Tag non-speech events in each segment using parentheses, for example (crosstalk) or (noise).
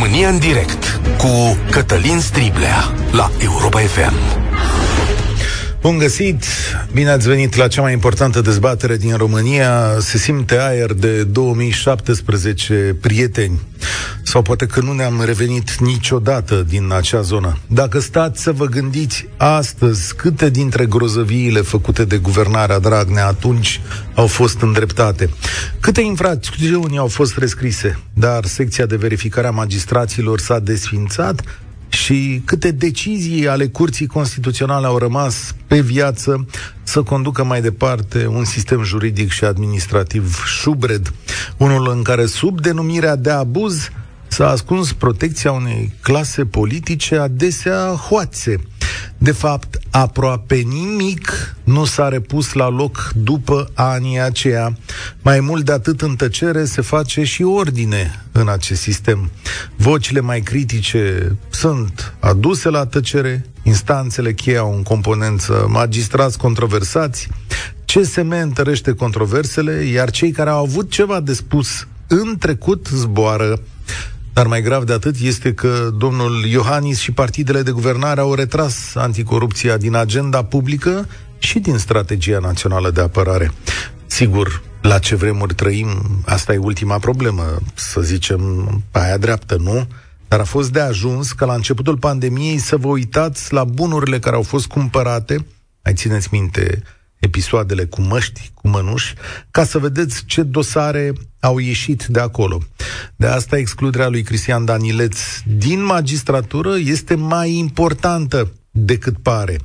România în direct cu Cătălin Striblea la Europa FM. Bun găsit! Bine ați venit la cea mai importantă dezbatere din România. Se simte aer de 2017 prieteni. Sau poate că nu ne-am revenit niciodată din acea zonă. Dacă stați să vă gândiți astăzi câte dintre grozăviile făcute de guvernarea Dragnea atunci au fost îndreptate, câte infracțiuni au fost rescrise, dar secția de verificare a magistraților s-a desfințat, și câte decizii ale Curții Constituționale au rămas pe viață să conducă mai departe un sistem juridic și administrativ șubred, unul în care sub denumirea de abuz s-a ascuns protecția unei clase politice adesea hoațe, de fapt, aproape nimic nu s-a repus la loc după anii aceia. Mai mult de atât, în tăcere se face și ordine în acest sistem. Vocile mai critice sunt aduse la tăcere, instanțele cheie au în componență magistrați controversați, CSM întărește controversele, iar cei care au avut ceva de spus în trecut zboară dar mai grav de atât este că domnul Iohannis și partidele de guvernare au retras anticorupția din agenda publică și din strategia națională de apărare. Sigur, la ce vremuri trăim, asta e ultima problemă, să zicem, aia dreaptă, nu? Dar a fost de ajuns că la începutul pandemiei să vă uitați la bunurile care au fost cumpărate, mai țineți minte episoadele cu măști, cu mănuși, ca să vedeți ce dosare au ieșit de acolo. De asta excluderea lui Cristian Danileț din magistratură este mai importantă decât pare.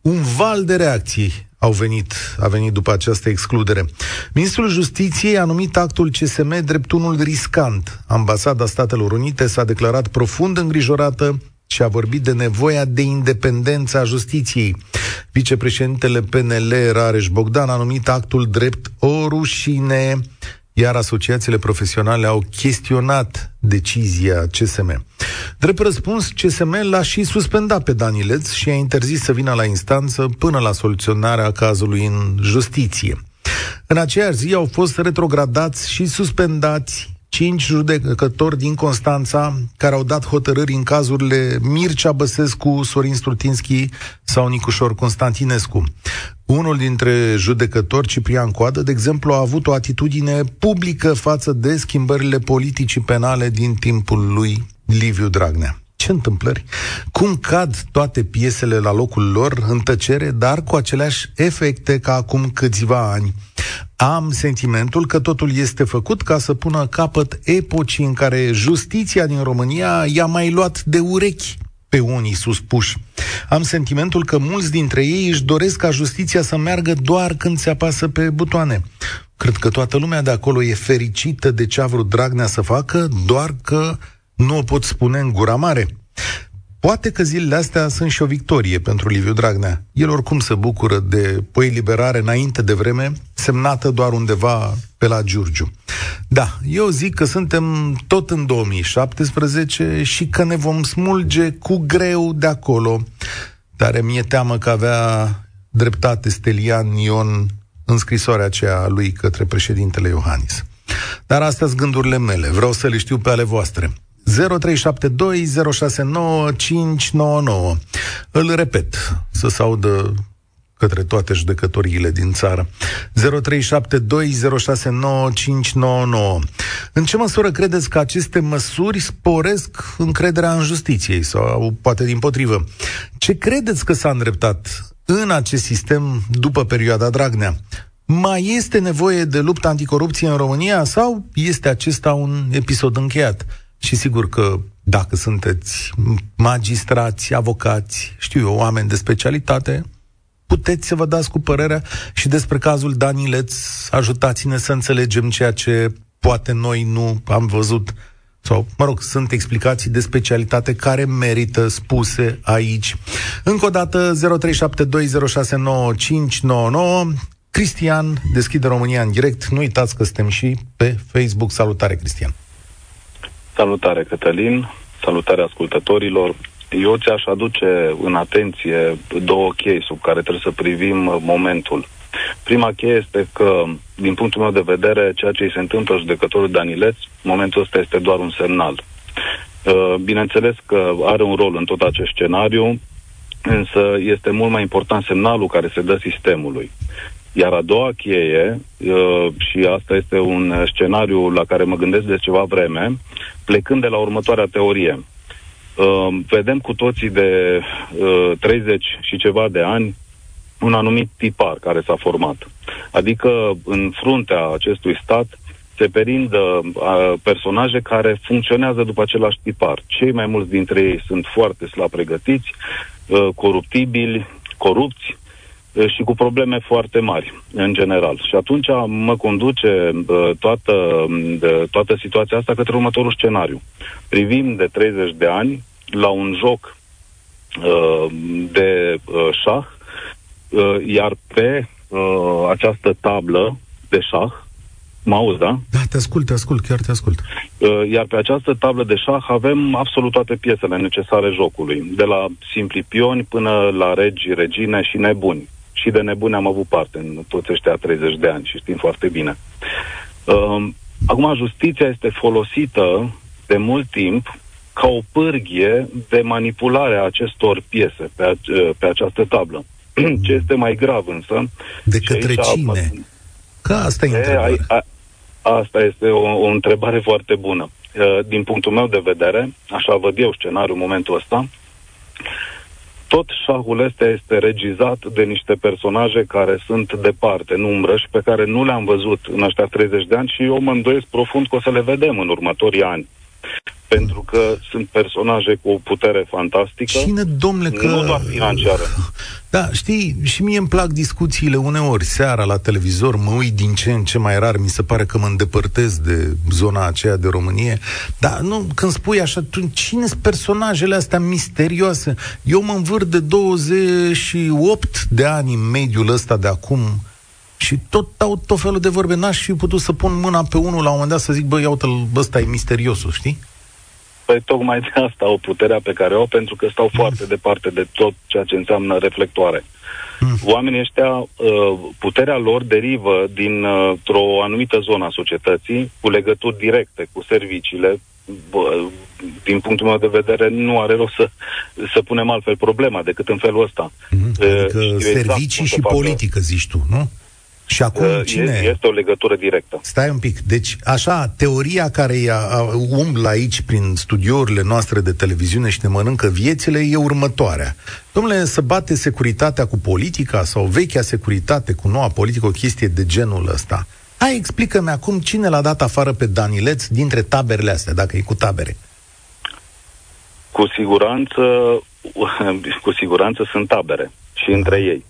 Un val de reacții au venit, a venit după această excludere. Ministrul Justiției a numit actul CSM drept unul riscant. Ambasada Statelor Unite s-a declarat profund îngrijorată și a vorbit de nevoia de independență a justiției. Vicepreședintele PNL, Rareș Bogdan, a numit actul drept o rușine, iar asociațiile profesionale au chestionat decizia CSM. Drept răspuns, CSM l-a și suspendat pe Danileț și a interzis să vină la instanță până la soluționarea cazului în justiție. În aceeași zi au fost retrogradați și suspendați cinci judecători din Constanța care au dat hotărâri în cazurile Mircea Băsescu, Sorin Strutinski sau Nicușor Constantinescu. Unul dintre judecători, Ciprian Coadă, de exemplu, a avut o atitudine publică față de schimbările politicii penale din timpul lui Liviu Dragnea. Ce întâmplări? Cum cad toate piesele la locul lor în tăcere, dar cu aceleași efecte ca acum câțiva ani? Am sentimentul că totul este făcut ca să pună capăt epocii în care justiția din România i-a mai luat de urechi pe unii suspuși. Am sentimentul că mulți dintre ei își doresc ca justiția să meargă doar când se apasă pe butoane. Cred că toată lumea de acolo e fericită de ce a vrut Dragnea să facă, doar că nu o pot spune în gura mare. Poate că zilele astea sunt și o victorie pentru Liviu Dragnea. El oricum se bucură de o eliberare înainte de vreme, semnată doar undeva pe la Giurgiu. Da, eu zic că suntem tot în 2017 și că ne vom smulge cu greu de acolo. Dar mi-e teamă că avea dreptate Stelian Ion în scrisoarea aceea lui către președintele Iohannis. Dar astea sunt gândurile mele, vreau să le știu pe ale voastre. 0372069599. Îl repet, să se audă către toate judecătoriile din țară. 0372069599. În ce măsură credeți că aceste măsuri sporesc încrederea în justiție sau poate din potrivă? Ce credeți că s-a îndreptat în acest sistem după perioada Dragnea? Mai este nevoie de luptă anticorupție în România sau este acesta un episod încheiat? Și sigur că dacă sunteți magistrați, avocați, știu eu, oameni de specialitate, puteți să vă dați cu părerea și despre cazul Danileț, ajutați-ne să înțelegem ceea ce poate noi nu am văzut sau, mă rog, sunt explicații de specialitate care merită spuse aici. Încă o dată, 0372069599. Cristian deschide România în direct. Nu uitați că suntem și pe Facebook. Salutare, Cristian! Salutare, Cătălin, salutare ascultătorilor. Eu ți-aș aduce în atenție două chei sub care trebuie să privim momentul. Prima cheie este că, din punctul meu de vedere, ceea ce îi se întâmplă judecătorul Danileț, momentul ăsta este doar un semnal. Uh, bineînțeles că are un rol în tot acest scenariu, însă este mult mai important semnalul care se dă sistemului. Iar a doua cheie, uh, și asta este un scenariu la care mă gândesc de ceva vreme, plecând de la următoarea teorie. Uh, vedem cu toții de 30 și ceva de ani un anumit tipar care s-a format. Adică în fruntea acestui stat se perind uh, personaje care funcționează după același tipar. Cei mai mulți dintre ei sunt foarte slab pregătiți, uh, coruptibili, corupți uh, și cu probleme foarte mari, în general. Și atunci mă conduce uh, toată, de, toată situația asta către următorul scenariu. Privim de 30 de ani la un joc uh, de uh, șah, uh, iar pe uh, această tablă de șah Mă auzi, da? Da, te ascult, te ascult, chiar te ascult. Uh, iar pe această tablă de șah avem absolut toate piesele necesare jocului, de la simpli pioni până la regi, regine și nebuni. Și de nebuni am avut parte în toți ăștia 30 de ani și știm foarte bine. Uh, acum, justiția este folosită de mult timp ca o pârghie de manipulare a acestor piese pe, uh, pe această tablă. (clears throat) Ce este mai grav însă... De către cine? Că asta e, e Asta este o, o întrebare foarte bună. Uh, din punctul meu de vedere, așa văd eu scenariul în momentul ăsta, tot șahul ăsta este regizat de niște personaje care sunt departe, în umbră și pe care nu le-am văzut în ăștia 30 de ani și eu mă îndoiesc profund că o să le vedem în următorii ani pentru că sunt personaje cu o putere fantastică. Cine, domnule, că... Nu doar financiară. Da, știi, și mie îmi plac discuțiile uneori, seara la televizor, mă uit din ce în ce mai rar, mi se pare că mă îndepărtez de zona aceea de Românie, dar nu, când spui așa, tu, cine sunt personajele astea misterioase? Eu mă învâr de 28 de ani în mediul ăsta de acum, și tot au tot felul de vorbe. N-aș fi putut să pun mâna pe unul la un moment dat să zic, băi, iau-te-l, ăsta e misteriosul, știi? Păi tocmai de asta o puterea pe care o au, pentru că stau mm. foarte departe de tot ceea ce înseamnă reflectoare. Mm. Oamenii ăștia, uh, puterea lor derivă dintr-o anumită zonă a societății, cu legături directe cu serviciile. Din punctul meu de vedere, nu are rost să, să punem altfel problema decât în felul ăsta. Mm. Adică exact servicii și politică, zici tu, nu? Și acum uh, cine... Este o legătură directă. Stai un pic. Deci, așa, teoria care ia, umblă aici prin studiourile noastre de televiziune și ne mănâncă viețile e următoarea. Domnule, să bate securitatea cu politica sau vechea securitate cu noua politică, o chestie de genul ăsta. Hai, explică-mi acum cine l-a dat afară pe Danileț dintre taberele astea, dacă e cu tabere. Cu siguranță, (laughs) cu siguranță sunt tabere și între ei.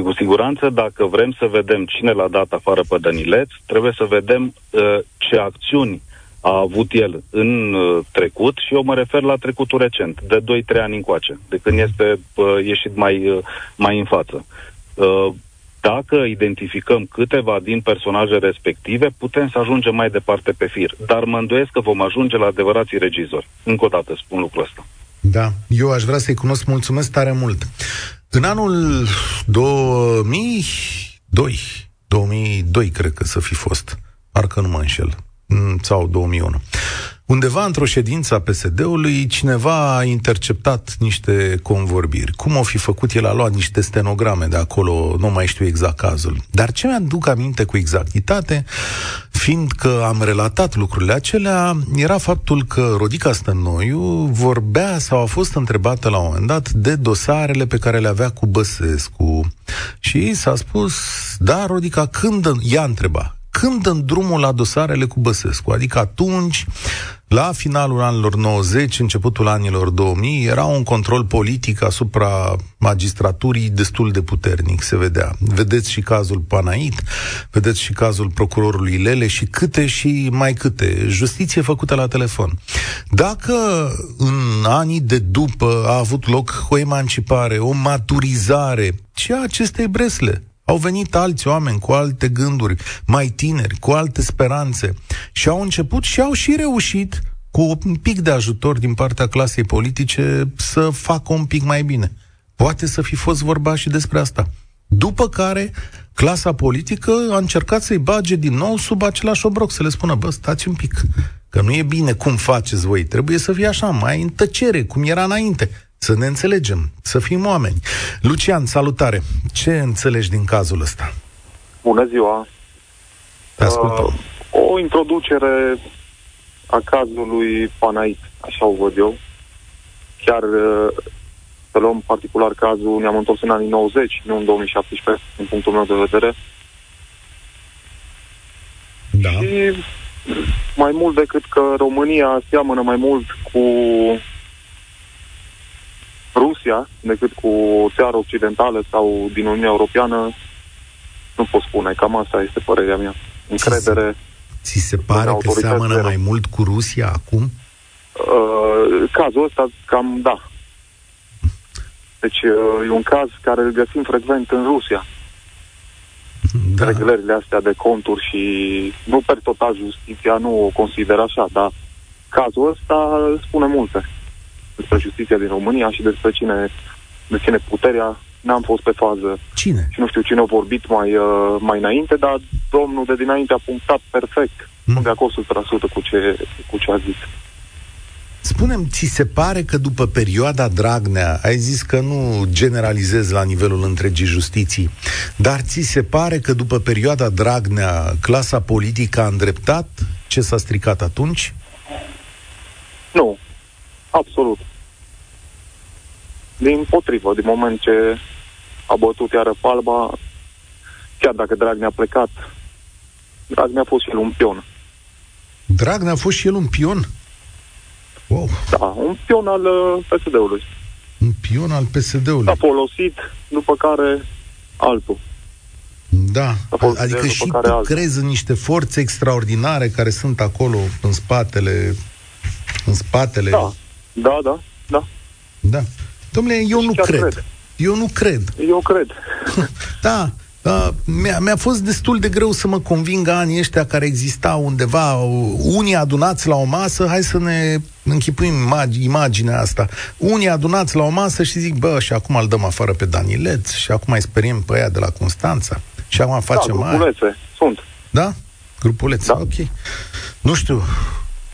Și cu siguranță, dacă vrem să vedem cine l-a dat afară pe Dănileț, trebuie să vedem uh, ce acțiuni a avut el în uh, trecut și eu mă refer la trecutul recent, de 2-3 ani încoace, de când este uh, ieșit mai, uh, mai în față. Uh, dacă identificăm câteva din personaje respective, putem să ajungem mai departe pe fir. Dar mă îndoiesc că vom ajunge la adevărații regizori. Încă o dată spun lucrul ăsta. Da, eu aș vrea să-i cunosc. Mulțumesc tare mult. În anul 2002, 2002 cred că să fi fost, parcă nu mă înșel, mm, sau 2001. Undeva într-o ședință a PSD-ului, cineva a interceptat niște convorbiri. Cum o fi făcut, el a luat niște stenograme de acolo, nu mai știu exact cazul. Dar ce mi-aduc aminte cu exactitate, fiindcă am relatat lucrurile acelea, era faptul că Rodica Stănoiu vorbea sau a fost întrebată la un moment dat de dosarele pe care le avea cu Băsescu. Și s-a spus, da, Rodica, când ea întreba, când în drumul la dosarele cu Băsescu, adică atunci, la finalul anilor 90, începutul anilor 2000, era un control politic asupra magistraturii destul de puternic, se vedea. Vedeți și cazul Panait, vedeți și cazul procurorului Lele și câte și mai câte. Justiție făcută la telefon. Dacă în anii de după a avut loc o emancipare, o maturizare, ce acestei bresle? Au venit alți oameni cu alte gânduri, mai tineri, cu alte speranțe și au început și au și reușit cu un pic de ajutor din partea clasei politice să facă un pic mai bine. Poate să fi fost vorba și despre asta. După care, clasa politică a încercat să-i bage din nou sub același obroc, să le spună, bă, stați un pic, că nu e bine cum faceți voi, trebuie să fie așa, mai în tăcere, cum era înainte, să ne înțelegem, să fim oameni. Lucian, salutare! Ce înțelegi din cazul ăsta? Bună ziua! Te ascultăm. Uh, o introducere a cazului Panait, așa o văd eu. Chiar uh, să luăm particular cazul, ne-am întors în anii 90, nu în 2017, din punctul meu de vedere. Da. Și mai mult decât că România seamănă mai mult cu Rusia decât cu o țară occidentală sau din Uniunea Europeană, nu pot spune. Cam asta este părerea mea. Încredere. Ți se pare că seamănă mai mult cu Rusia acum? Uh, cazul ăsta, cam da. Deci uh, e un caz care îl găsim frecvent în Rusia. Da. Reglările astea de conturi și nu per total justiția nu o consideră așa, dar cazul ăsta spune multe despre justiția din România și despre cine deține puterea. N-am fost pe fază. Cine? Și nu știu cine a vorbit mai, uh, mai înainte, dar domnul de dinainte a punctat perfect. Mm. Sunt de acord 100% cu ce, cu ce a zis. Spunem, ți se pare că după perioada Dragnea, ai zis că nu generalizezi la nivelul întregii justiții, dar ți se pare că după perioada Dragnea, clasa politică a îndreptat ce s-a stricat atunci? Nu, absolut. Din potrivă, din moment ce a bătut iară palba, chiar dacă Dragnea a plecat, Dragnea a fost și el un pion. Dragnea a fost și el un pion? Wow. Da, un pion al uh, PSD-ului. Un pion al PSD-ului. S-a folosit, după care altul. Da, adică și tu altul. crezi în niște forțe extraordinare care sunt acolo în spatele în spatele Da, da, da, da. Da. Domnule, eu nu cred. cred. Eu nu cred. Eu cred. (laughs) da, Uh, mi-a, mi-a fost destul de greu să mă conving anii ăștia care existau undeva, unii adunați la o masă, hai să ne închipuim imag- imaginea asta. Unii adunați la o masă și zic, bă, și acum îl dăm afară pe Danileț, și acum îi speriem pe ea de la Constanța, și acum facem da, grupulețe, aia. sunt. Da? Grupulețe, da. ok. Nu știu,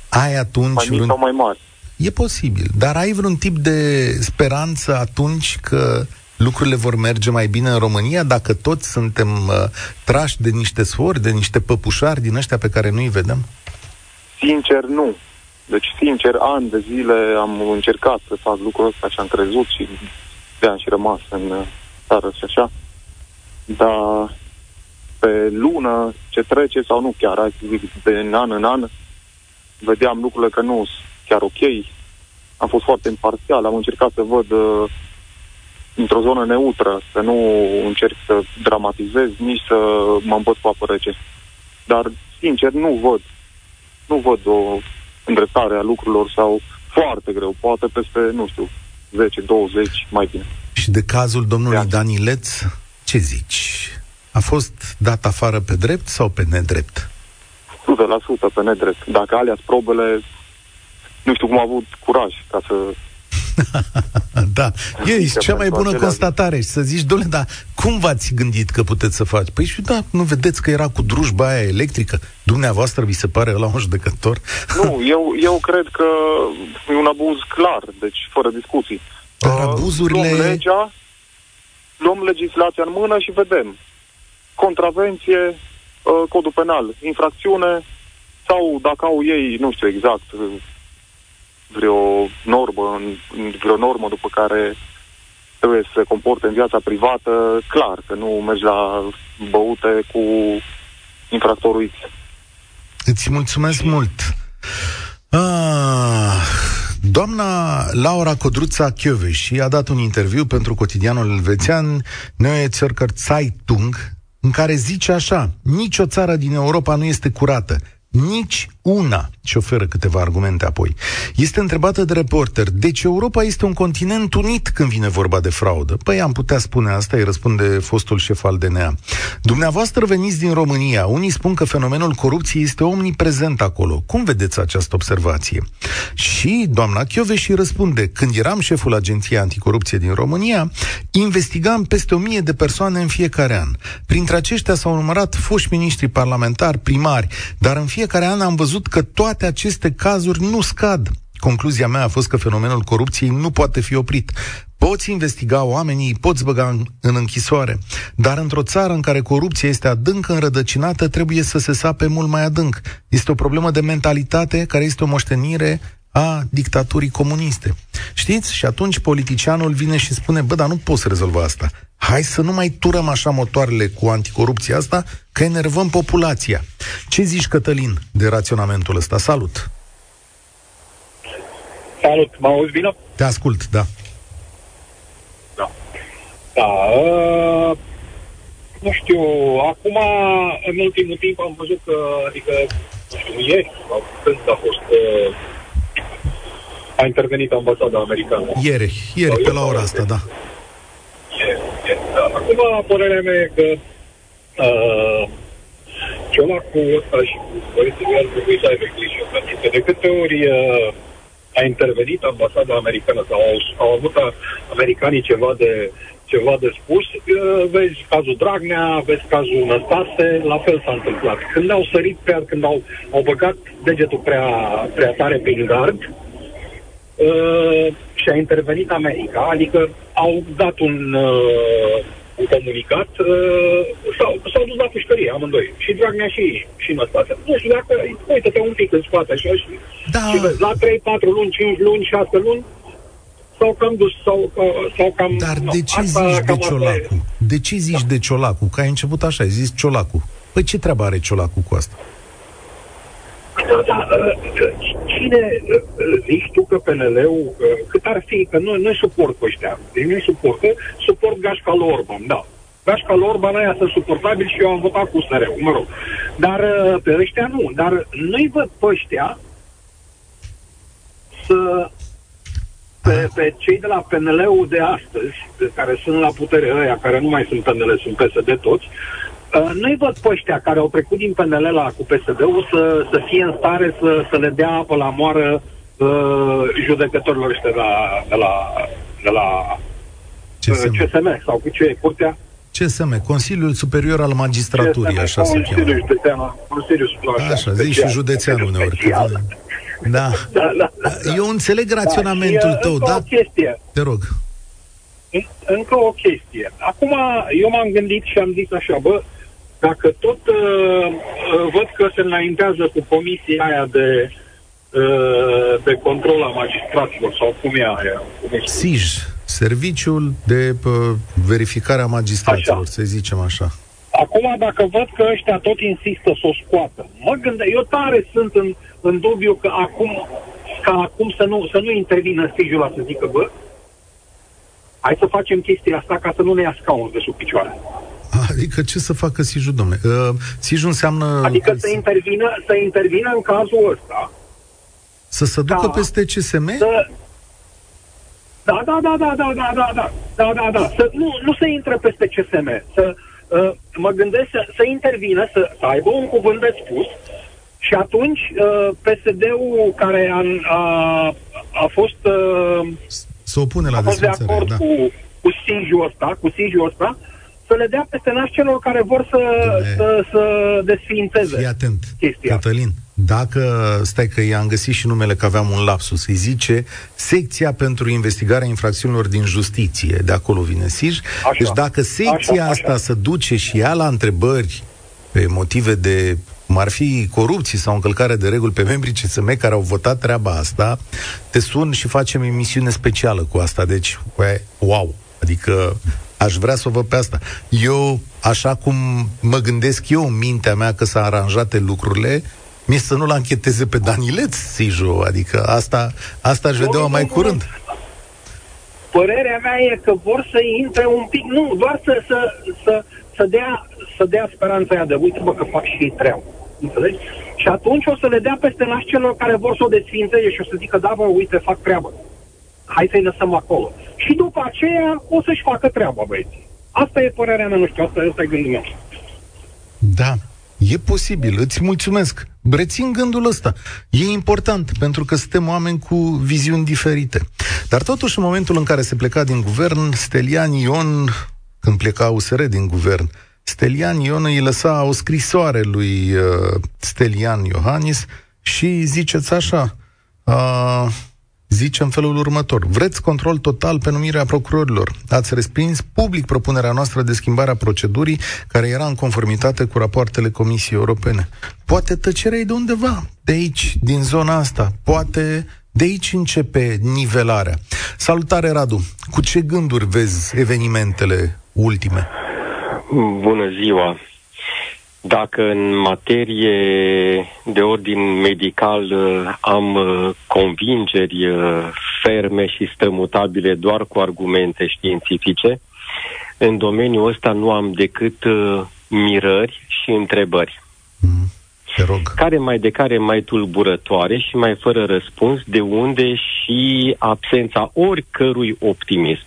ai atunci... Mai mici sau mai mari. E posibil, dar ai vreun tip de speranță atunci că lucrurile vor merge mai bine în România dacă toți suntem uh, trași de niște sfori, de niște păpușari din ăștia pe care nu-i vedem? Sincer, nu. Deci, sincer, ani de zile am încercat să fac lucrul ăsta și am crezut și de am și rămas în uh, țară și așa. Dar pe lună ce trece sau nu chiar, hai să zic, de an în an, vedeam lucrurile că nu sunt chiar ok. Am fost foarte imparțial, am încercat să văd uh, într-o zonă neutră, să nu încerc să dramatizez, nici să mă îmbăt cu apă rece. Dar, sincer, nu văd. Nu văd o îndreptare a lucrurilor sau foarte greu, poate peste, nu știu, 10, 20, mai bine. Și de cazul domnului Ia. Danileț, ce zici? A fost dat afară pe drept sau pe nedrept? 100% pe nedrept. Dacă alea probele, nu știu cum a avut curaj ca să (laughs) da, e cea mai bună constatare. Și să zici, domnule, dar cum v-ați gândit că puteți să faci? Păi și da, nu vedeți că era cu drujba aia electrică? Dumneavoastră vi se pare la un judecător? Nu, (laughs) eu, eu cred că e un abuz clar, deci fără discuții. Dar uh, abuzurile... Luăm legea, luăm legislația în mână și vedem. Contravenție, uh, codul penal, infracțiune, sau dacă au ei, nu știu exact, vreo normă, vreo normă după care trebuie să se comporte în viața privată, clar că nu mergi la băute cu infractorul X. Îți mulțumesc mult! Ah, doamna Laura Codruța și a dat un interviu pentru cotidianul elvețian Neue Zürcher Zeitung în care zice așa, nici o țară din Europa nu este curată, nici una și oferă câteva argumente apoi. Este întrebată de reporter, deci Europa este un continent unit când vine vorba de fraudă? Păi am putea spune asta, îi răspunde fostul șef al DNA. Dumneavoastră veniți din România, unii spun că fenomenul corupției este omniprezent acolo. Cum vedeți această observație? Și doamna și răspunde, când eram șeful Agenției Anticorupție din România, investigam peste o mie de persoane în fiecare an. Printre aceștia s-au numărat foști miniștri parlamentari, primari, dar în fiecare an am văzut că toate aceste cazuri nu scad. Concluzia mea a fost că fenomenul corupției nu poate fi oprit. Poți investiga oamenii, poți băga în, în închisoare, dar într-o țară în care corupția este adânc înrădăcinată, trebuie să se sape mult mai adânc. Este o problemă de mentalitate care este o moștenire a dictaturii comuniste. Știți? Și atunci politicianul vine și spune, bă, dar nu poți rezolva asta. Hai să nu mai turăm așa motoarele cu anticorupția asta, că enervăm populația. Ce zici, Cătălin, de raționamentul ăsta? Salut! Salut, mă auzi bine? Te ascult, da. Da. Da, uh, nu știu, acum, în ultimul timp am văzut că, adică, nu știu, ieri, când a fost, uh, a intervenit ambasada americană. Ieri, ieri, pe la ora asta, da. Ieri, ieri, da. Acum, părerea mea e că uh, Ciolacu ăsta și Borisul ar trebui să aibă grijă, pentru că de câte ori uh, a intervenit ambasada americană sau au, au avut americanii ceva de ceva de spus, uh, vezi cazul Dragnea, vezi cazul Năstase, la fel s-a întâmplat. Când au sărit prea, când au, au băgat degetul prea, prea tare pe gard, uh, și a intervenit America, adică au dat un, uh, un comunicat, uh, s-au, s-au dus la pușcărie amândoi, și Dragnea și, și Năstase. Nu știu dacă, uite-te un pic în spate așa și, da. și vezi, la 3, 4 luni, 5 luni, 6 luni, sau cam dus, sau, sau cam... Dar de ce zici de Ciolacu? De ce zici da. de Ciolacu? Că ai început așa, ai zis Ciolacu. Păi ce treabă are Ciolacu cu asta? Da, da, cine zici tu că PNL-ul, cât ar fi, că nu, nu suport pe ăștia, deci nu suport, că suport gașca lui Orban, da. Gașca lui Orban aia sunt suportabil și eu am votat cu sr mă rog. Dar pe ăștia nu, dar nu-i văd pe ăștia să pe, pe cei de la PNL-ul de astăzi, care sunt la putere ăia, care nu mai sunt PNL, sunt PSD toți, Uh, nu-i văd pe ăștia care au trecut din PNL la cu PSD-ul să, să fie în stare să, să le dea apă la moară uh, judecătorilor ăștia de la, de la, de la CSM. Uh, CSM sau cu ce e curtea? CSM, Consiliul Superior al Magistraturii, CSM, așa se cheamă. Județean, Consiliul Superior. Așa, zici și județean uneori. Da. Da, da, da, da. Eu înțeleg raționamentul da, tău, da? chestie. Te rog. Încă o chestie. Acum, eu m-am gândit și am zis așa, bă, dacă tot uh, uh, văd că se înaintează cu comisia aia de, uh, de control a magistraților, sau cum e aia? SIJ, Serviciul de uh, Verificare a Magistraților, așa. să zicem așa. Acum, dacă văd că ăștia tot insistă să o scoată, mă gândesc, eu tare sunt în, în dubiu că acum, ca acum să nu, să nu intervină SIJ-ul la să zică, bă, hai să facem chestia asta ca să nu ne ia scaunul de sub picioare. Adică ce să facă SIJU, domnule? Uh, SIJU înseamnă... Adică să intervină, să intervină în cazul ăsta. Să se ducă da, peste CSM? Să, da, da, da, da, da, da, da, da, da, da, da. Să, nu, nu să intre peste CSM. Să, uh, mă gândesc să, să intervină, să, să aibă un cuvânt de spus și atunci uh, PSD-ul care a, a, a fost... Uh, să opune la a fost de acord da. cu, cu SIJ-ul ăsta, cu SIJ-ul ăsta, să le dea peste nas celor care vor să, să, să desființeze Fii atent, chestia. Cătălin, dacă, stai că i-am găsit și numele că aveam un lapsus, îi zice Secția pentru investigarea infracțiunilor din justiție, de acolo vine SIJ. Așa, deci dacă secția așa, asta așa. se duce și ia la întrebări pe motive de cum ar fi corupții sau încălcare de reguli pe membrii CSM care au votat treaba asta, te sun și facem emisiune specială cu asta. Deci, wow! Adică aș vrea să o văd pe asta. Eu, așa cum mă gândesc eu în mintea mea că s-a aranjate lucrurile, mi să nu-l ancheteze pe Danileț, Sijo, adică asta, asta aș vedea mai curând. Părerea mea e că vor să intre un pic, nu, doar să, să, să, să, dea, să dea speranța aia de, uite bă că fac și ei treabă. Înțelegi? Și atunci o să le dea peste naș celor care vor să o desfințeze și o să zică, da, bă, uite, fac treabă. Hai să-i lăsăm acolo. Și după aceea o să-și facă treaba, băieții. Asta e părerea mea, nu știu, asta, asta e gândul meu. Da, e posibil, îți mulțumesc. Rețin gândul ăsta. E important, pentru că suntem oameni cu viziuni diferite. Dar totuși, în momentul în care se pleca din guvern, Stelian Ion, când pleca USR din guvern, Stelian Ion îi lăsa o scrisoare lui uh, Stelian Iohannis și ziceți așa, uh, zice în felul următor. Vreți control total pe numirea procurorilor. Ați respins public propunerea noastră de schimbare a procedurii care era în conformitate cu rapoartele Comisiei Europene. Poate tăcerea de undeva, de aici, din zona asta. Poate de aici începe nivelarea. Salutare, Radu! Cu ce gânduri vezi evenimentele ultime? Bună ziua! Dacă în materie de ordin medical uh, am uh, convingeri uh, ferme și strămutabile doar cu argumente științifice, în domeniul ăsta nu am decât mirări și întrebări. Mm, te rog. Care mai de care mai tulburătoare și mai fără răspuns, de unde și absența oricărui optimism.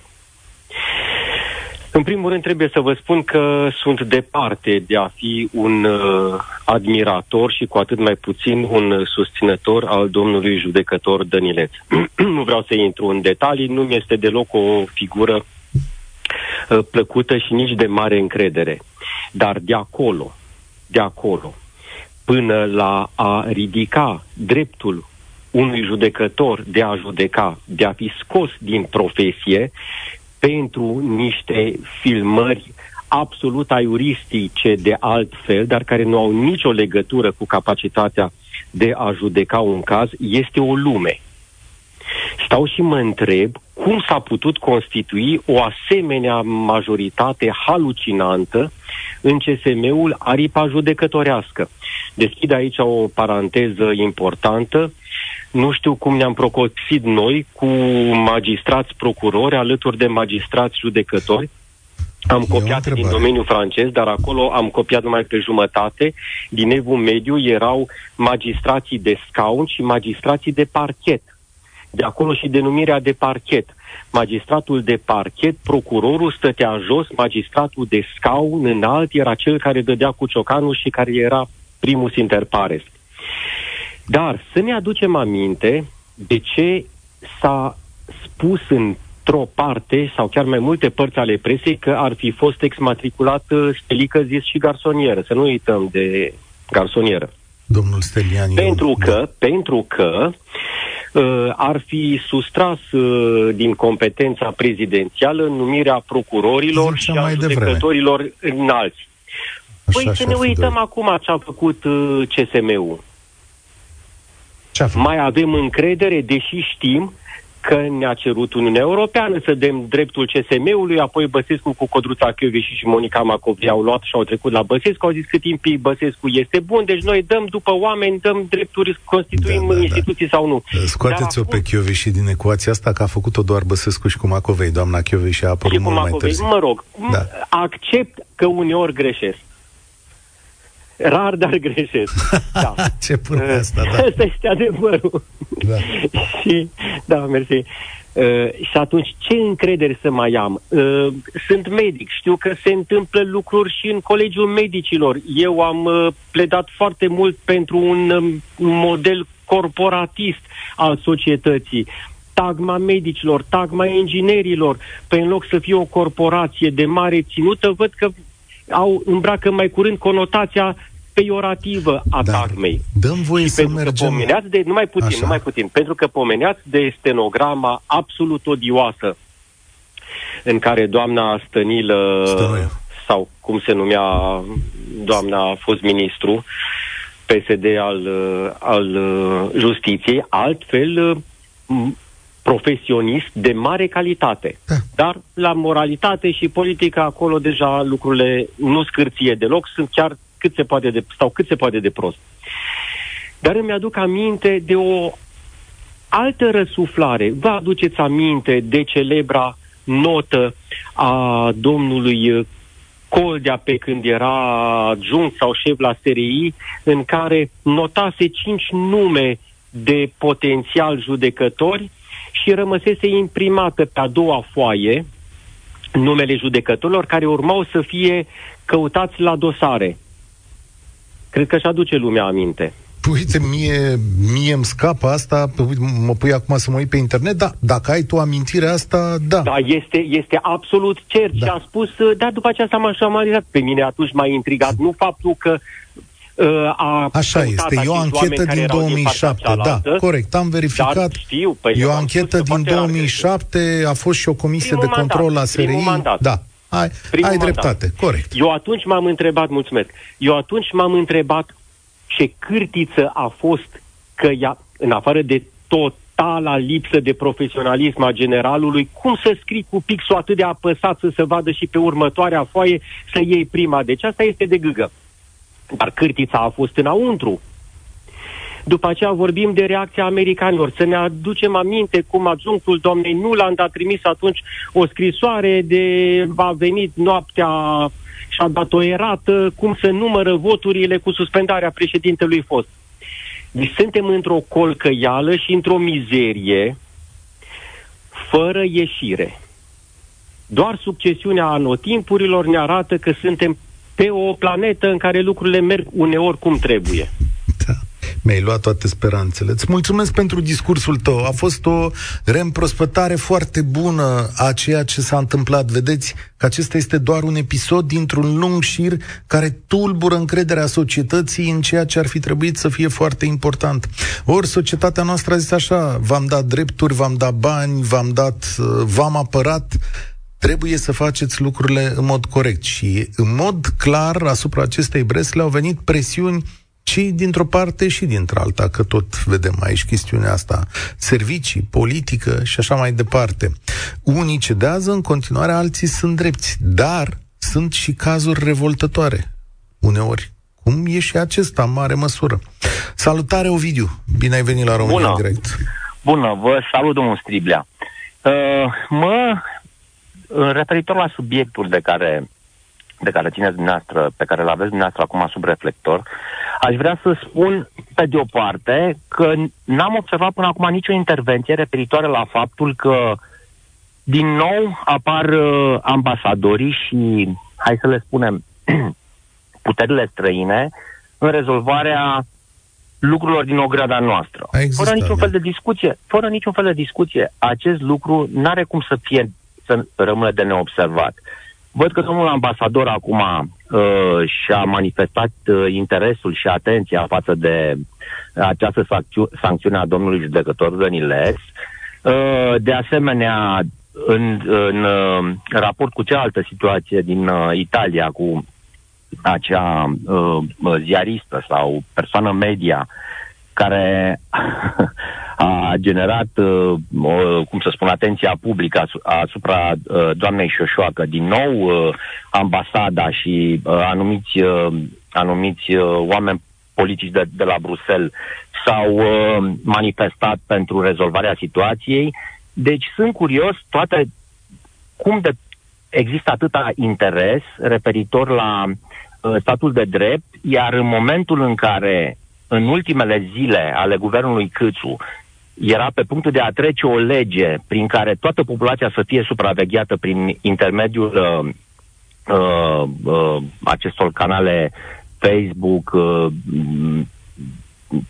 În primul rând trebuie să vă spun că sunt departe de a fi un uh, admirator și cu atât mai puțin un susținător al domnului judecător Dănileț. (clears throat) nu vreau să intru în detalii, nu mi este deloc o figură uh, plăcută și nici de mare încredere. Dar de acolo, de acolo, până la a ridica dreptul unui judecător de a judeca, de a fi scos din profesie, pentru niște filmări absolut aiuristice de altfel, dar care nu au nicio legătură cu capacitatea de a judeca un caz, este o lume. Stau și mă întreb cum s-a putut constitui o asemenea majoritate halucinantă în CSM-ul aripa judecătorească. Deschid aici o paranteză importantă. Nu știu cum ne-am procopsit noi cu magistrați procurori alături de magistrați judecători. Am copiat din domeniul francez, dar acolo am copiat numai pe jumătate. Din evul mediu erau magistrații de scaun și magistrații de parchet. De acolo și denumirea de parchet. Magistratul de parchet, procurorul stătea jos, magistratul de scaun înalt era cel care dădea cu ciocanul și care era primus inter pares. Dar să ne aducem aminte de ce s-a spus într-o parte sau chiar mai multe părți ale presei că ar fi fost exmatriculat Stelică zis și garsonieră. Să nu uităm de garsonieră. Domnul Stelian. Pentru că, da. pentru că uh, ar fi sustras uh, din competența prezidențială numirea procurorilor Zicea și a judecătorilor înalți. Păi să ne uităm de... acum ce a făcut uh, CSM-ul. Ce Mai avem încredere, deși știm că ne-a cerut Uniunea Europeană să dăm dreptul CSM-ului, apoi Băsescu cu Codruța Chioveși și Monica Macovei au luat și au trecut la Băsescu, au zis cât timp Băsescu este bun, deci noi dăm după oameni, dăm drepturi, constituim da, da, da. instituții da. sau nu. Scoateți-o pe Chioveși din ecuația asta, că a făcut-o doar Băsescu și cu Macovei, doamna Chioveși a apărut mult mai târziu. Mă rog, da. accept că uneori greșesc. Rar, dar greșesc. (laughs) Da. Ce până asta, da. (laughs) Asta este adevărul. Da. (laughs) și, da, mersi. Uh, și atunci, ce încredere să mai am? Uh, sunt medic, știu că se întâmplă lucruri și în Colegiul Medicilor. Eu am uh, pledat foarte mult pentru un um, model corporatist al societății tagma medicilor, tagma inginerilor, pe în loc să fie o corporație de mare ținută, văd că au îmbracă mai curând conotația peiorativă a da. tagmei. Dăm voie și să mergem... Că de, numai puțin, Așa. numai puțin, pentru că pomeneați de stenograma absolut odioasă în care doamna Stănilă, Stănuia. sau cum se numea doamna a fost ministru, PSD al, al justiției, altfel profesionist de mare calitate. Da. Dar la moralitate și politică acolo deja lucrurile nu scârție deloc, sunt chiar cât se poate de, sau cât se poate de prost. Dar îmi aduc aminte de o altă răsuflare. Vă aduceți aminte de celebra notă a domnului Coldea pe când era adjunct sau șef la SRI, în care notase cinci nume de potențial judecători și rămăsese imprimată pe a doua foaie numele judecătorilor care urmau să fie căutați la dosare. Cred că și aduce lumea aminte. Uite, mie, mie îmi scapă asta, mă pui acum să mă uit pe internet, da, dacă ai tu amintire asta, da. Da, este, este absolut cert da. și a spus, da, după aceea s-a șamarizat. Pe mine atunci m-a intrigat, nu faptul că uh, a Așa este, e o anchetă din 2007, din da, corect, am verificat. Dar știu, păi e o anchetă din 2007, a fost și o comisie primul de control mandat, la SRI. Mandat. Da, ai, ai dreptate, mandat. corect. Eu atunci m-am întrebat, mulțumesc, eu atunci m-am întrebat ce cârtiță a fost că ea, în afară de totala lipsă de profesionalism a generalului, cum să scrii cu pixul atât de apăsat să se vadă și pe următoarea foaie să iei prima. Deci asta este de gâgă. Dar cârtița a fost înăuntru. După aceea vorbim de reacția americanilor. Să ne aducem aminte cum adjunctul doamnei Nuland a trimis atunci o scrisoare de a venit noaptea și a dat o erată cum se numără voturile cu suspendarea președintelui fost. Deci suntem într-o colcăială și într-o mizerie fără ieșire. Doar succesiunea anotimpurilor ne arată că suntem pe o planetă în care lucrurile merg uneori cum trebuie mi-ai luat toate speranțele. Îți mulțumesc pentru discursul tău. A fost o reîmprospătare foarte bună a ceea ce s-a întâmplat. Vedeți că acesta este doar un episod dintr-un lung șir care tulbură încrederea societății în ceea ce ar fi trebuit să fie foarte important. Ori societatea noastră a zis așa, v-am dat drepturi, v-am dat bani, v-am dat, v-am apărat, trebuie să faceți lucrurile în mod corect. Și în mod clar asupra acestei bresle au venit presiuni și dintr-o parte și dintr-alta, că tot vedem aici chestiunea asta, servicii, politică și așa mai departe. Unii cedează, în continuare alții sunt drepți, dar sunt și cazuri revoltătoare, uneori. Cum e și acesta, în mare măsură. Salutare, Ovidiu! Bine ai venit la România Bună. Direct. Bună, vă salut, domnul Striblea. Uh, mă, referitor la subiectul de care de care țineți dumneavoastră, pe care îl aveți dumneavoastră acum sub reflector, aș vrea să spun, pe de o parte, că n-am observat până acum nicio intervenție referitoare la faptul că din nou apar uh, ambasadorii și, hai să le spunem, (clears throat) puterile străine în rezolvarea lucrurilor din ograda noastră. Existat, fără niciun da. fel de discuție, fără niciun fel de discuție, acest lucru nu are cum să fie să rămână de neobservat. Văd că domnul ambasador acum uh, și-a manifestat uh, interesul și atenția față de această sancțiu- sancțiune a domnului judecător Dăniles. Uh, de asemenea, în, în uh, raport cu cealaltă situație din uh, Italia, cu acea uh, ziaristă sau persoană media care (laughs) a generat, uh, o, cum să spun, atenția publică asupra uh, doamnei Șoșoacă. Din nou, uh, ambasada și uh, anumiți, uh, anumiți uh, oameni politici de, de la Bruxelles s-au uh, manifestat pentru rezolvarea situației. Deci sunt curios toate cum de există atâta interes referitor la uh, statul de drept, iar în momentul în care în ultimele zile ale guvernului Câțu era pe punctul de a trece o lege prin care toată populația să fie supravegheată prin intermediul uh, uh, uh, acestor canale Facebook uh,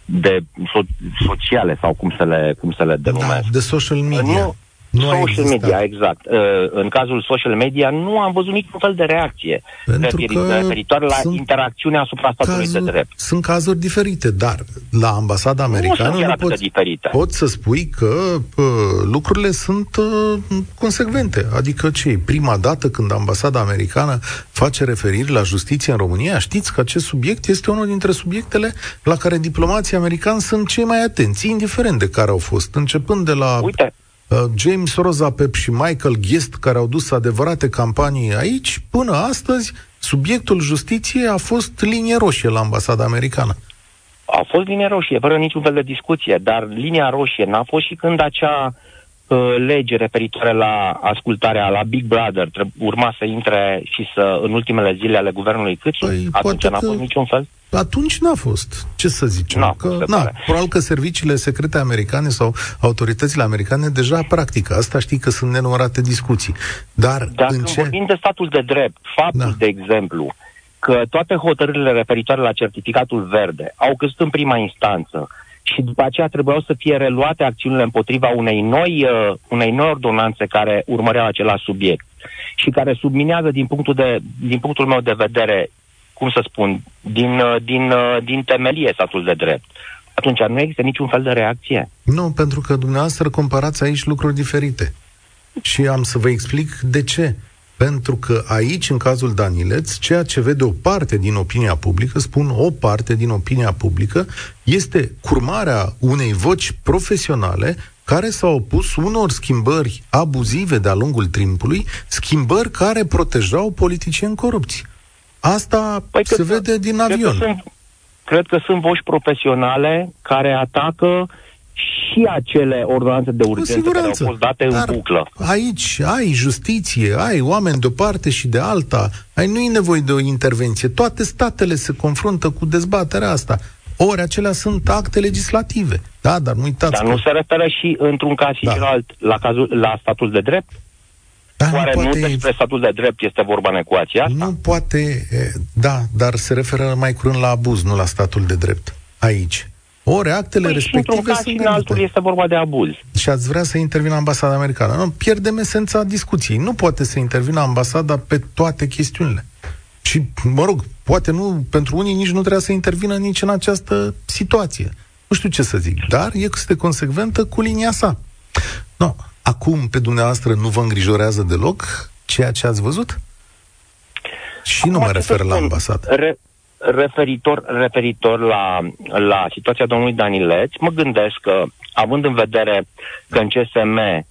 de so- sociale sau cum să le, cum să le denumesc. Da, de social media. Nu, nu social media, exact. Uh, în cazul social media nu am văzut niciun fel de reacție referitoare la sunt interacțiunea asupra statului cazuri, de drept. Sunt cazuri diferite, dar la ambasada americană nu, nu poți, diferite. poți să spui că uh, lucrurile sunt uh, consecvente. Adică ce? Prima dată când ambasada americană face referiri la justiție în România, știți că acest subiect este unul dintre subiectele la care diplomații americani sunt cei mai atenți, indiferent de care au fost, începând de la... Uite, Uh, James Rozapep și Michael Guest, care au dus adevărate campanii aici, până astăzi, subiectul justiției a fost linie roșie la ambasada americană. A fost linie roșie, fără niciun fel de discuție, dar linia roșie n-a fost și când acea uh, lege referitoare la ascultarea la Big Brother treb- urma să intre și să în ultimele zile ale guvernului Câțu, Păi, atunci poate n-a că- fost niciun fel. Atunci n-a fost. Ce să zicem? N-a că, fost, se na, pare. probabil că serviciile secrete americane sau autoritățile americane deja practică. Asta știi că sunt nenumărate discuții. Dar Dar în când ce... vorbim de statul de drept, faptul, Da. de exemplu, că toate hotărârile referitoare la certificatul verde au căzut în prima instanță și după aceea trebuiau să fie reluate acțiunile împotriva unei noi, uh, unei noi ordonanțe care urmăreau același subiect și care subminează din punctul, de, din punctul meu de vedere, cum să spun, din, uh, din, uh, din temelie statul de drept. Atunci nu există niciun fel de reacție. Nu, pentru că dumneavoastră comparați aici lucruri diferite. Și am să vă explic de ce. Pentru că aici, în cazul Danileț, ceea ce vede o parte din opinia publică, spun o parte din opinia publică, este curmarea unei voci profesionale care s-au opus unor schimbări abuzive de-a lungul timpului, schimbări care protejau politicieni corupți. Asta Păi se cred că- vede din Cred avion. că, sunt, cred că sunt voci profesionale care atacă și acele ordonanțe de urgență care au fost date în dar buclă. Aici ai justiție, ai oameni de o parte și de alta, ai nu e nevoie de o intervenție. Toate statele se confruntă cu dezbaterea asta. Ori acelea sunt acte legislative. Da, dar nu uitați Dar că... nu se referă și într-un caz și Da. celălalt la, cazul, la statul de drept? da, Oare nu, poate, despre statul de drept este vorba în ecuația asta? nu poate... e, Da, dar se referă mai curând la abuz, nu la statul de drept. Aici. Ori actele Păi și într-un respective caz și sunt în altul gândite. este vorba de abuz. și ați vrea să intervină ambasada americană. Nu, pierdem esența discuției. Nu poate să intervină ambasada pe toate chestiunile. Și, mă rog, poate nu, pentru unii nici nu trebuia să intervină nici în această situație. Nu știu ce să zic, dar este consecventă cu linia sa. No, acum, pe dumneavoastră, nu vă îngrijorează deloc ceea ce ați văzut? Și nu Acum, mă ce să refer la spun? ambasadă. Re- referitor referitor la, la situația domnului Danileț, mă gândesc că, având în vedere că în CSM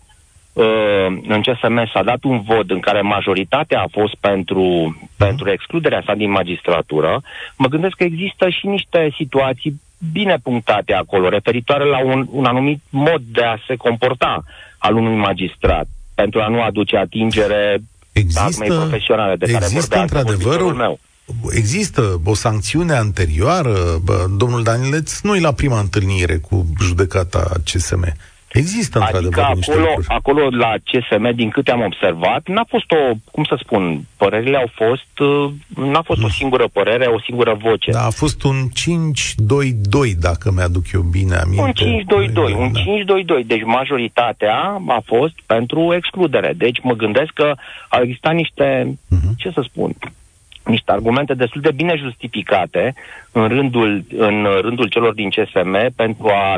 uh, în CSM s-a dat un vot în care majoritatea a fost pentru, pentru excluderea sa din magistratură, mă gândesc că există și niște situații bine punctate acolo, referitoare la un, un anumit mod de a se comporta al unui magistrat, pentru a nu aduce atingere Există- armei profesionale de care există vorbea într-adevăr antevorbitorul o- meu. Există o sancțiune anterioară, bă, domnul Danileț nu e la prima întâlnire cu judecata CSM. Există Adică într-adevăr niște acolo, lucruri. acolo la CSM, din câte am observat, n-a fost o, cum să spun, părerile au fost, uh, n-a fost o singură părere, o singură voce. Da, a fost un 5-2-2, dacă mi-aduc eu bine aminte. Un 5-2-2, un Da. 5-2-2. Deci majoritatea a fost pentru excludere. Deci mă gândesc că au existat niște, Mhm. ce să spun, niște argumente destul de bine justificate în rândul, în rândul celor din CSM pentru a,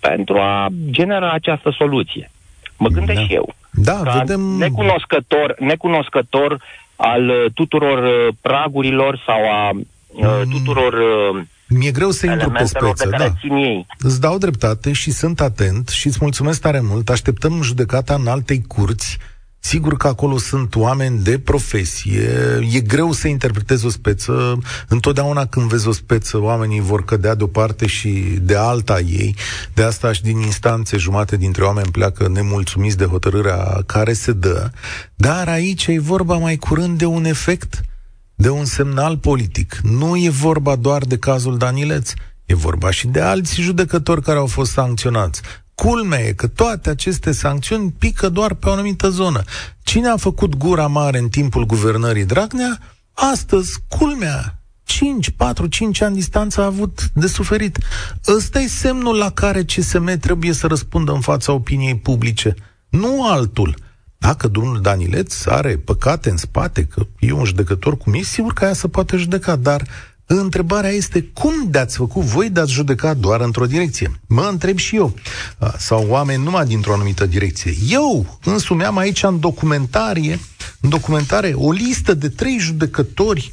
pentru a genera această soluție. Mă gândesc Da. și eu. Da, ca vedem... necunoscător, necunoscător al uh, tuturor uh, pragurilor sau a uh, Mm. tuturor uh, Mi-e greu să intru pe elementelor speță, de care da. țin ei. Îți dau dreptate și sunt atent și îți mulțumesc tare mult. Așteptăm judecata în altei curți. Sigur că acolo sunt oameni de profesie, e greu să interpretezi o speță. Întotdeauna când vezi o speță, oamenii vor cădea de o parte și de alta ei. De asta și din instanțe jumate dintre oameni pleacă nemulțumiți de hotărârea care se dă. Dar aici e vorba mai curând de un efect de un semnal politic. Nu e vorba doar de cazul Danileț, e vorba și de alți judecători care au fost sancționați. Culmea e că toate aceste sancțiuni pică doar pe o anumită zonă. Cine a făcut gura mare în timpul guvernării Dragnea, astăzi, culmea, 5, 4, 5 ani distanță a avut de suferit. Ăsta e semnul la care CSM trebuie să răspundă în fața opiniei publice, nu altul. Dacă domnul Danileț are păcate în spate, că e un judecător cum e, sigur că aia să poate judeca, dar întrebarea este cum de-ați făcut voi de-ați judeca doar într-o direcție? Mă întreb și eu. A, Sau oameni numai dintr-o anumită direcție. Eu însumi am aici în documentarie, în documentare o listă de trei judecători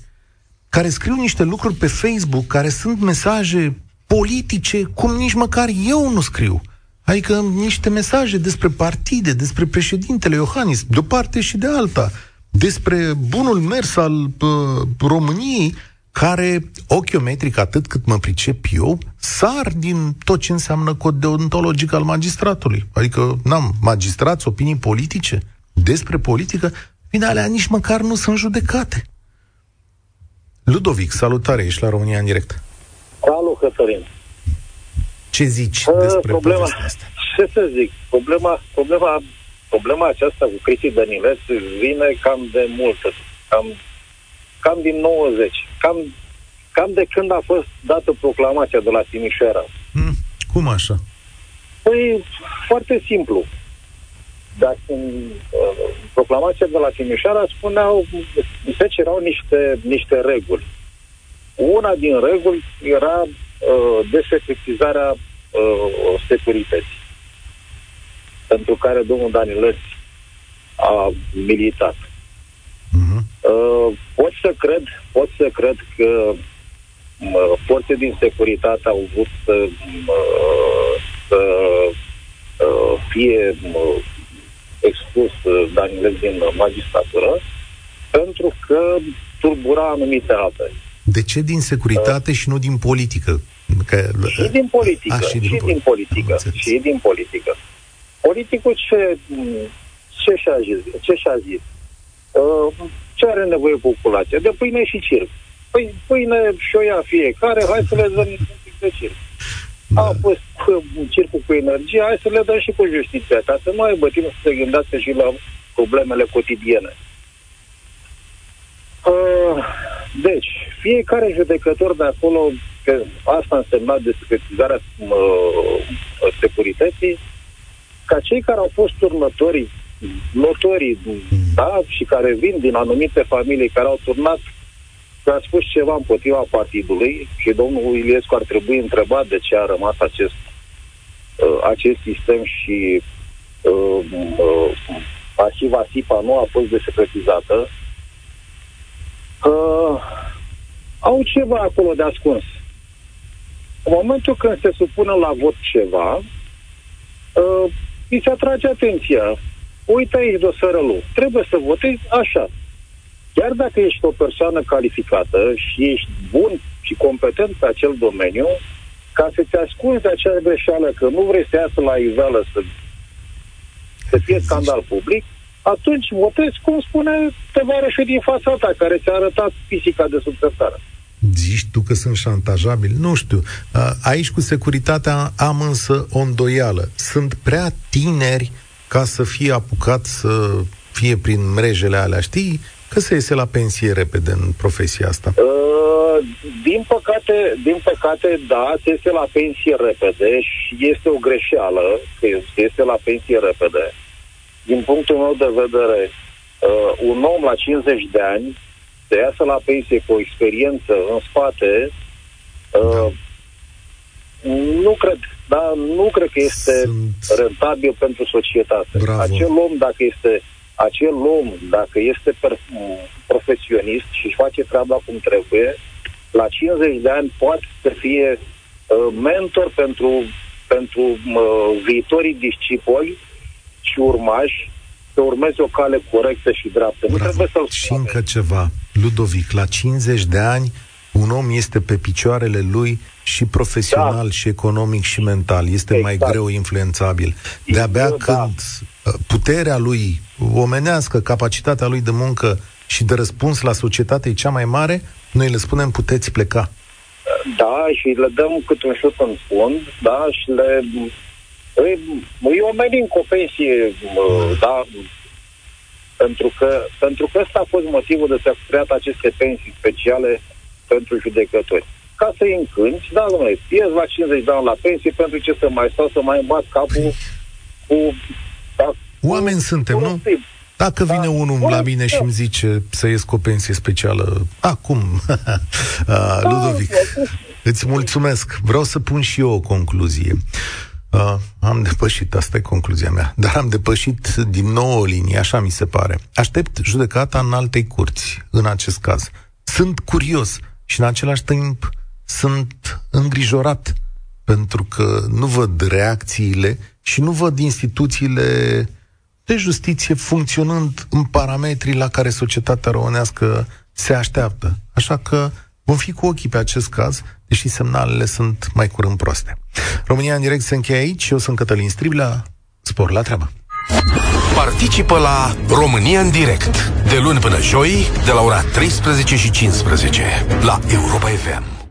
care scriu niște lucruri pe Facebook, care sunt mesaje politice, cum nici măcar eu nu scriu. Adică niște mesaje despre partide, despre președintele Iohannis, de o parte și de alta, despre bunul mers al uh, României, care, ochiometric, atât cât mă pricep eu, sar din tot ce înseamnă cod deontologic al magistratului. Adică, n-am magistrați, opinii politice despre politică, bine, alea nici măcar nu sunt judecate. Ludovic, salutare, ești la România în direct. Salut, Cătălin. Ce zici uh, despre problema, asta? (laughs) Ce să zic? Problema, problema, problema aceasta cu Cristi Dănileț vine cam de multă, cam, cam din 90, cam, cam de când a fost dată proclamația de la Timișoara. Hmm, cum așa? Păi, foarte simplu. Dar în uh, proclamația de la Timișoara spuneau, se cerau niște, niște reguli. Una din reguli era uh, desecretizarea uh, securității, pentru care domnul Danilăți a militat. Uh-huh. Uh, pot să cred, pot să cred că uh, forțe din securitate au vrut să, uh, să uh, fie uh, expus uh, Danilescu din magistratură, pentru că turbura anumite alte. De ce din securitate uh, și nu din politică? Că, și din politică. A, și din, și din politică. Și din politică. Politicul ce, ce și-a zis? Ce și-a zis? Uh, ce are nevoie populația? De pâine și circ. Păi pâine și o ia fiecare, hai să le dăm un pic de circ. Da. A fost circul cu energie, hai să le dăm și cu justiția, ca să nu aibă timp să se gândească și la problemele cotidiene. Uh, deci, fiecare judecător de acolo, că asta însemna descretizarea uh, securității, ca cei care au fost următorii, notorii, da, și care vin din anumite familii care au turnat că a spus ceva împotriva partidului și domnul Iliescu ar trebui întrebat de ce a rămas acest, uh, acest sistem și uh, uh, pasiva SIPA nu a fost desecretizată. Uh, au ceva acolo de ascuns. În momentul când se supune la vot ceva, uh, îi se atrage atenția. Uite aici dosarul. Trebuie să votezi așa. Chiar dacă ești o persoană calificată și ești bun și competent pe acel domeniu, ca să-ți ascunzi de acea greșeală că nu vrei să iasă la iveală să, să fie scandal public, atunci votezi, cum spune tovarășul din fața ta, care ți-a arătat pisica de sub sertară. Zici tu că sunt șantajabil? Nu știu. Aici cu securitatea am însă o îndoială. Sunt prea tineri ca să fie apucat să fie prin mrejele alea, știi? că se iese la pensie repede în profesia asta? Uh, din păcate, din păcate, da, se iese la pensie repede și este o greșeală că se iese la pensie repede. Din punctul meu de vedere, uh, un om la 50 de ani să iasă la pensie cu o experiență în spate, uh, da. nu cred, da, nu cred că este Sunt... rentabil pentru societate. Bravo. Acel om, dacă este acel om, dacă este per, profesionist și își face treaba cum trebuie, la 50 de ani poate să fie uh, mentor pentru, pentru uh, viitorii discipoli și urmași să urmeze o cale corectă și dreaptă. Bravo. Nu trebuie să-l Și încă ceva. Ludovic, la 50 de ani, un om este pe picioarele lui și profesional, da. și economic, și mental. Este exact. mai greu influențabil. De-abia da. când uh, puterea lui omenească, capacitatea lui de muncă și de răspuns la societate e cea mai mare, noi le spunem puteți pleca. Da, și le dăm cât un șut în fund, da, și le... Îi, îi omenim cu o pensie, da, pentru că, pentru că ăsta a fost motivul de să creat aceste pensii speciale pentru judecători ca să-i încânți, da, domnule, ies la 50 de ani la pensie, pentru ce să mai stau să mai bat capul cu... Da, Oameni cu, suntem, cu nu? Timp. Dacă vine da, unul la mine și îmi zice să ies cu o pensie specială, acum, (laughs) da, Ludovic, îți mulțumesc. Vreau să pun și eu o concluzie. Uh, am depășit, asta e concluzia mea, dar am depășit din nou o linie, așa mi se pare. Aștept judecata în alte curți, în acest caz. Sunt curios și în același timp sunt îngrijorat pentru că nu văd reacțiile și nu văd instituțiile de justiție funcționând în parametrii la care societatea românească se așteaptă. Așa că Vom fi cu ochii pe acest caz, deși semnalele sunt mai curând proaste. România în direct se încheie aici. Eu sunt Cătălin Striblea. Spor la treabă! Participă la România în direct de luni până joi de la ora 13 și 15 la Europa FM.